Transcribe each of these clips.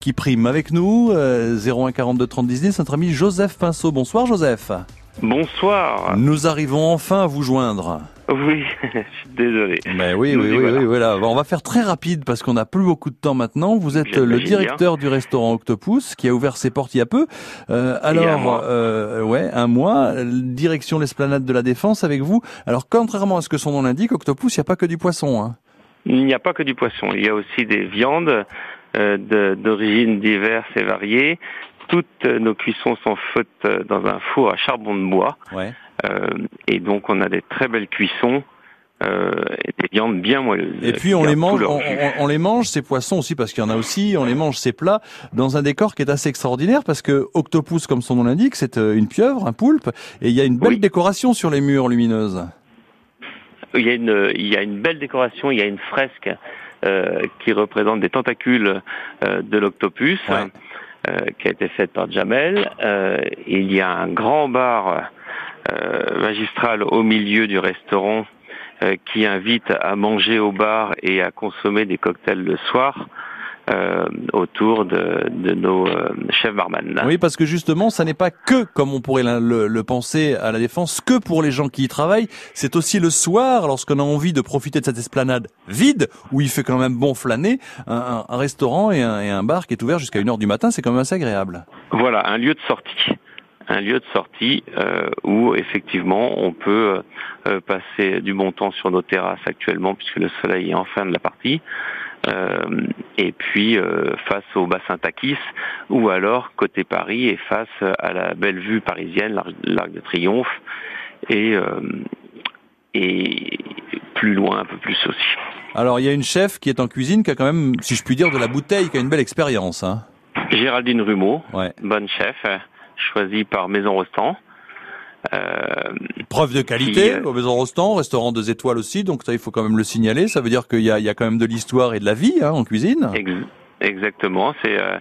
qui prime avec nous, euh, 01 42 30 10 notre ami Joseph Pinceau. Bonsoir Joseph. Bonsoir. Nous arrivons enfin à vous joindre. Oui, je suis désolé. Ben oui, oui, oui, oui, voilà. On va faire très rapide parce qu'on n'a plus beaucoup de temps maintenant. Vous êtes le directeur du restaurant Octopus qui a ouvert ses portes il y a peu. Euh, un alors, mois. euh, ouais, un mois. Direction l'esplanade de la Défense avec vous. Alors, contrairement à ce que son nom l'indique, Octopus, il n'y a pas que du poisson. Hein. Il n'y a pas que du poisson, il y a aussi des viandes de- d'origines diverses et variées. Toutes nos cuissons sont faites euh, dans un four à charbon de bois. Ouais. Euh, et donc on a des très belles cuissons euh, et des viandes bien moelleuses. Et puis on les mange, on, jus. on- on les mange ces poissons aussi parce qu'il y en a aussi. On les mange ces plats dans un décor qui est assez extraordinaire parce que octopus, comme son nom l'indique, c'est euh, une pieuvre, un poulpe, et il y a une belle Oui. décoration sur les murs lumineuses. Il y a une, il y a une belle décoration, il y a une fresque euh, qui représente des tentacules euh, de l'octopus, Ouais. euh, qui a été faite par Jamel. Euh, il y a un grand bar euh, magistral au milieu du restaurant euh, qui invite à manger au bar et à consommer des cocktails le soir. Euh, autour de, de nos euh, chefs barman. Oui, parce que justement, ça n'est pas que, comme on pourrait le, le- le penser à la défense, que pour les gens qui y travaillent. C'est aussi le soir, lorsqu'on a envie de profiter de cette esplanade vide, où il fait quand même bon flâner, un, un- un restaurant et un, et un bar qui est ouvert jusqu'à 1h du matin, c'est quand même assez agréable. Voilà, un lieu de sortie. Un lieu de sortie euh, où effectivement on peut euh, passer du bon temps sur nos terrasses actuellement puisque le soleil est en fin de la partie. Euh, et puis euh, face au bassin Takis ou alors côté Paris et face à la belle vue parisienne, l'Arc de Triomphe et, euh, et plus loin un peu plus aussi. Alors, il y a une chef qui est en cuisine, qui a quand même, si je puis dire, de la bouteille, qui a une belle expérience. Hein. Géraldine Rumeau, Ouais. bonne chef, choisie par Maison Rostand. Euh, Preuve de qualité, Qui, euh, au Maison Rostand, restaurant deux étoiles aussi, donc ça, il faut quand même le signaler. Ça veut dire qu'il y a, il y a quand même de l'histoire et de la vie hein, en cuisine. Ex- Exactement, c'est euh,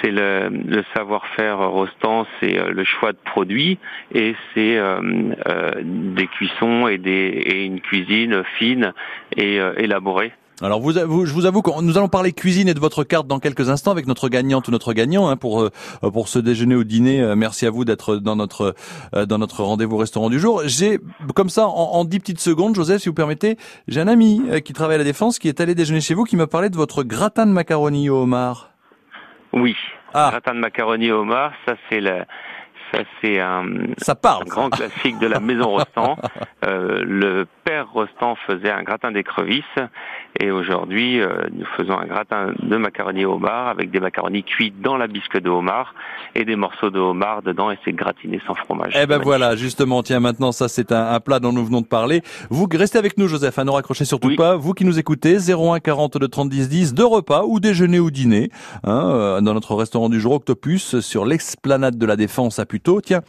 c'est le, le savoir-faire Rostand, c'est euh, le choix de produits et c'est euh, euh, des cuissons et des et une cuisine fine et élaborée. Alors, vous, vous- je vous avoue que nous allons parler cuisine et de votre carte dans quelques instants avec notre gagnante ou notre gagnant hein, pour euh, pour ce déjeuner ou dîner. Euh, Merci à vous d'être dans notre euh, dans notre rendez-vous restaurant du jour. J'ai comme ça en, 10 petites secondes, Joseph, si vous permettez, j'ai un ami qui travaille à la défense qui est allé déjeuner chez vous qui m'a parlé de votre gratin de macaroni au homard. Oui, Ah. gratin de macaroni au homard, ça c'est le ça c'est un, Ça parle. un grand classique de la maison Rostand. Euh, le père Rostand faisait un gratin d'écrevisses et aujourd'hui euh, nous faisons un gratin de macaroni au homard avec des macaronis cuits dans la bisque de homard et des morceaux de homard dedans et c'est gratiné sans fromage. Eh ben Magnifique. voilà, justement, tiens, maintenant, ça, c'est un, un plat dont nous venons de parler. Vous, restez avec nous, Joseph, à ne raccrochez surtout Oui. pas. Vous qui nous écoutez, 01 40 de 30 10 10, deux repas, ou déjeuner ou dîner, hein, euh, dans notre restaurant du jour Octopus, sur l'esplanade de la Défense à Tiens,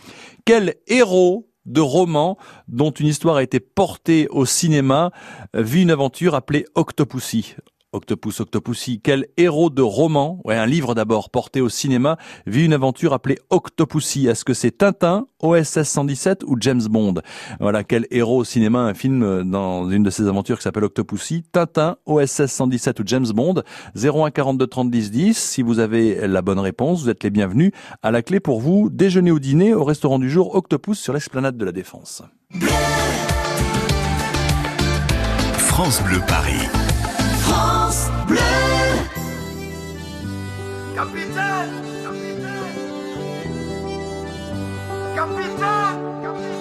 quel héros de roman dont une histoire a été portée au cinéma euh, vit une aventure appelée Octopussy? Octopus, Octopussy, quel héros de roman, ouais, un livre d'abord porté au cinéma, vit une aventure appelée Octopussy. Est-ce que c'est Tintin, OSS 117 ou James Bond? Voilà, quel héros au cinéma, un film euh, dans une de ces aventures qui s'appelle Octopussy. Tintin, OSS 117 ou James Bond? 01 42 30 10 10. Si vous avez la bonne réponse, vous êtes les bienvenus. À la clé pour vous, déjeuner ou dîner au restaurant du jour Octopus sur l'esplanade de la Défense. France Bleu Paris. Capitaine Capitaine Capitaine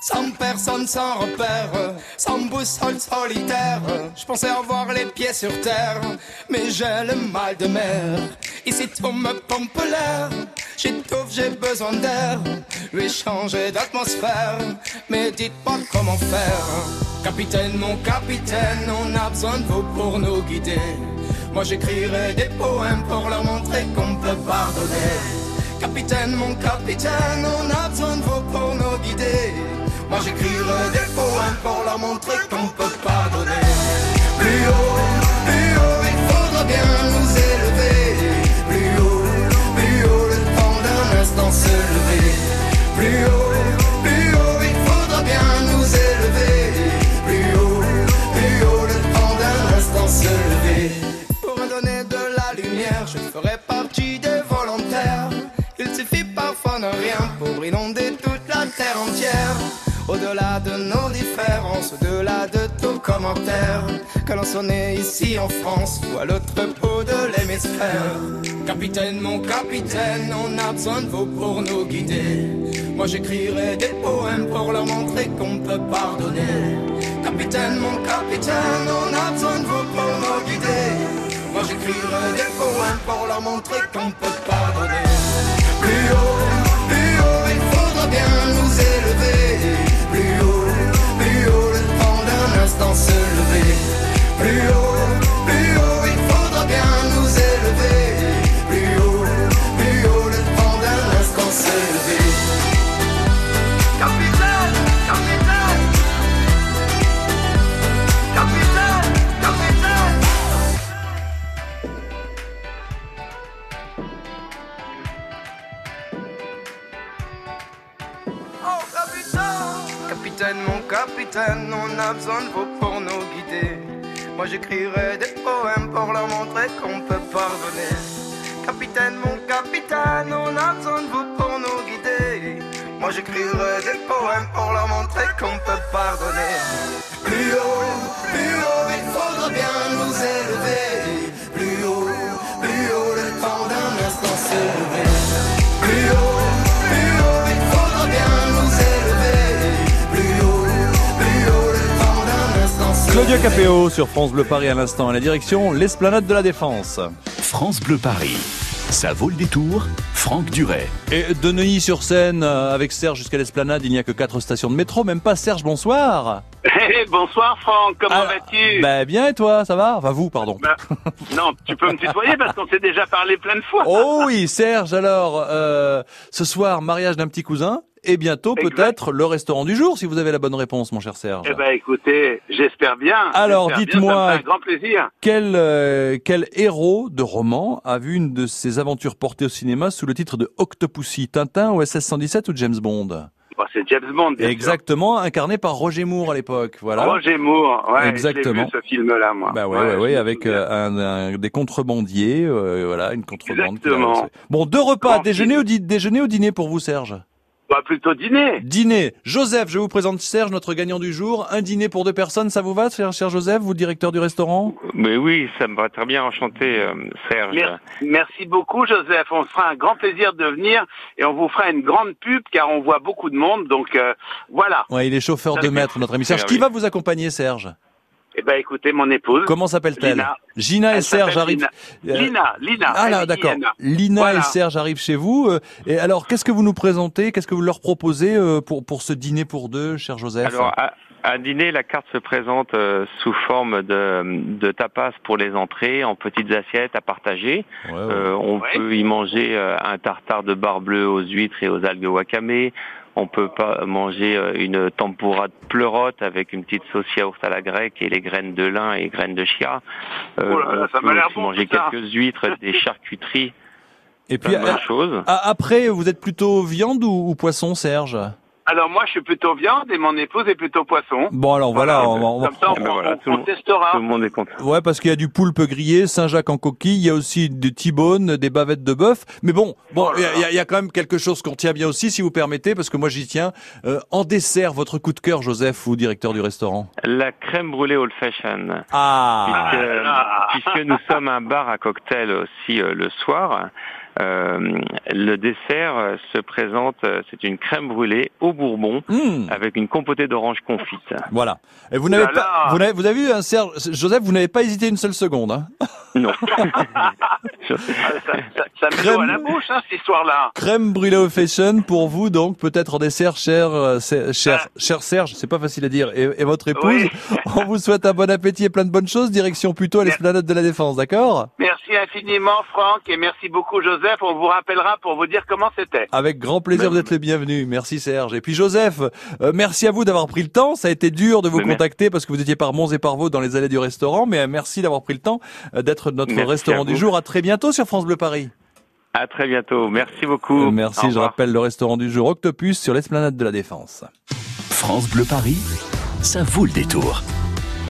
Sans personne, sans repère, sans boussole solitaire. Je pensais avoir les pieds sur terre, mais j'ai le mal de mer. Ici tout me pompe l'air, j'étouffe, j'ai besoin d'air. Lui changer d'atmosphère, mais dites-moi comment faire. Capitaine, mon capitaine, on a besoin de vous pour nous guider. Moi j'écrirai des poèmes pour leur montrer qu'on peut pardonner. Capitaine, mon capitaine, on a besoin de vous pour nous guider. Moi j'écrirai des poèmes pour leur montrer qu'on peut pardonner. Au-delà de nos différences, au-delà de tous commentaires, que l'on soit né ici en France ou à l'autre bout de l'hémisphère. Capitaine, mon capitaine, on a besoin de vous pour nous guider. Moi j'écrirai des poèmes pour leur montrer qu'on peut pardonner. Capitaine, mon capitaine, on a besoin de vous pour nous guider. Moi j'écrirai des poèmes pour leur montrer qu'on peut pardonner. A besoin de vous pour nous guider. Moi j'écrirai des poèmes pour leur montrer qu'on peut pardonner. Capitaine, mon capitaine, on a besoin de vous pour nous guider. Moi j'écrirai des poèmes pour leur montrer qu'on peut pardonner. Plus haut, plus haut, il faudra bien nous élever. Claudia. Capéo sur France Bleu Paris à l'instant, à la direction l'Esplanade de la Défense. France Bleu Paris. Ça vaut le détour. Franck Duret. Et de Neuilly-sur-Seine, euh, avec Serge jusqu'à l'Esplanade, il n'y a que quatre stations de métro, même pas Serge, bonsoir Hey, bonsoir Franck, comment Ah, vas-tu? Bah bien et toi, ça va? Enfin vous, pardon. Bah, Non, tu peux me tutoyer parce qu'on s'est déjà parlé plein de fois. Oh oui, Serge, alors, euh, ce soir, mariage d'un petit cousin, et bientôt peut-être le restaurant du jour, si vous avez la bonne réponse, mon cher Serge. Eh ben écoutez, j'espère bien. Alors, dites-moi-. Quel, euh, quel héros de roman a vu une de ses aventures portées au cinéma sous le titre de Octopussy, Tintin, OSS 117 ou James Bond? Bon, c'est James Bond, bien Exactement, incarné par Roger Moore à l'époque, voilà. Roger Moore, ouais, Exactement. j'ai vu ce film-là, moi. Bah ouais, ouais, avec euh, un, un- des contrebandiers, euh, voilà, une contrebande. Exactement. Bon, deux repas, Grand déjeuner film. ou, déjeuner ou dîner pour vous, Serge Bah, plutôt dîner. Dîner. Joseph, je vous présente Serge, notre gagnant du jour. Un dîner pour deux personnes, ça vous va, cher, cher Joseph, vous, directeur du restaurant? Mais oui, ça me va très bien enchanté, euh, Serge. Merci, merci beaucoup, Joseph. On se fera un grand plaisir de venir et on vous fera une grande pub car on voit beaucoup de monde. Donc euh, voilà. Ouais, il est chauffeur de maître, notre ami Serge. Qui va vous accompagner, Serge? Eh ben, écoutez, mon épouse. Comment s'appelle-t-elle Lina. Gina et Serge arrivent. Lina. Euh, Lina, Lina. Ah là, d'accord. Lina. Voilà. et Serge arrivent chez vous. euh, Et alors, qu'est-ce que vous nous présentez Qu'est-ce que vous leur proposez euh, pour pour ce dîner pour deux, cher Joseph Alors, à, à dîner, la carte se présente sous forme de, de tapas pour les entrées, en petites assiettes à partager. Ouais, ouais. Euh, on Ouais. peut y manger un tartare de bar bleu aux huîtres et aux algues wakame. On peut pas manger euh, une tempura de pleurote avec une petite sauce yaourt à la grecque et les graines de lin et graines de chia. Euh, Oh là là, on ça peut m'a l'air aussi bon, manger quelques huîtres, des charcuteries, Et puis de euh, après, vous êtes plutôt viande ou, ou poisson, Serge? Alors moi, je suis plutôt viande et mon épouse est plutôt poisson. Bon, alors voilà, on va- on va- Comme ça, on, Eh ben voilà, on- tout le on monde- testera. Tout le monde est content. Ouais, parce qu'il y a du poulpe grillé, Saint-Jacques en coquille, il y a aussi des T-bones, des bavettes de bœuf. Mais bon, bon, il là y, a- il y a quand même quelque chose qu'on tient bien aussi, si vous permettez, parce que moi j'y tiens. Euh, en dessert, votre coup de cœur, Joseph, ou directeur du restaurant La crème brûlée old fashion. Ah puisque, puisque nous sommes un bar à cocktail aussi euh, le soir. Euh, le dessert euh, se présente, euh, c'est une crème brûlée au bourbon Hmm, avec une compotée d'orange confite. Voilà. Et vous n'avez pas, vous, n'avez, vous avez vu, un Serge, Joseph, vous n'avez pas hésité une seule seconde. Hein Non. Ça, ça, ça me Crème. à la bouche, hein, cette histoire-là. Crème brûlée au fashion pour vous, donc peut-être en dessert, cher, cher, cher Serge, c'est pas facile à dire, et, et votre épouse. Oui. On vous souhaite un bon appétit et plein de bonnes choses. Direction plutôt à l'esplanade de la Défense, d'accord? Merci infiniment, Franck, et merci beaucoup, Joseph. On vous rappellera pour vous dire comment c'était. Avec grand plaisir, vous êtes le bienvenu. Merci Serge. Et puis Joseph, euh, merci à vous d'avoir pris le temps. Ça a été dur de vous merci. contacter parce que vous étiez par Mons et par Vaux dans les allées du restaurant, mais euh, merci d'avoir pris le temps euh, d'être notre Merci restaurant du jour. À très bientôt sur France Bleu Paris. À très bientôt. Merci beaucoup. Euh, Merci, Au je revoir. rappelle le restaurant du jour Octopus sur l'esplanade de la Défense. France Bleu Paris. Ça vaut le détour.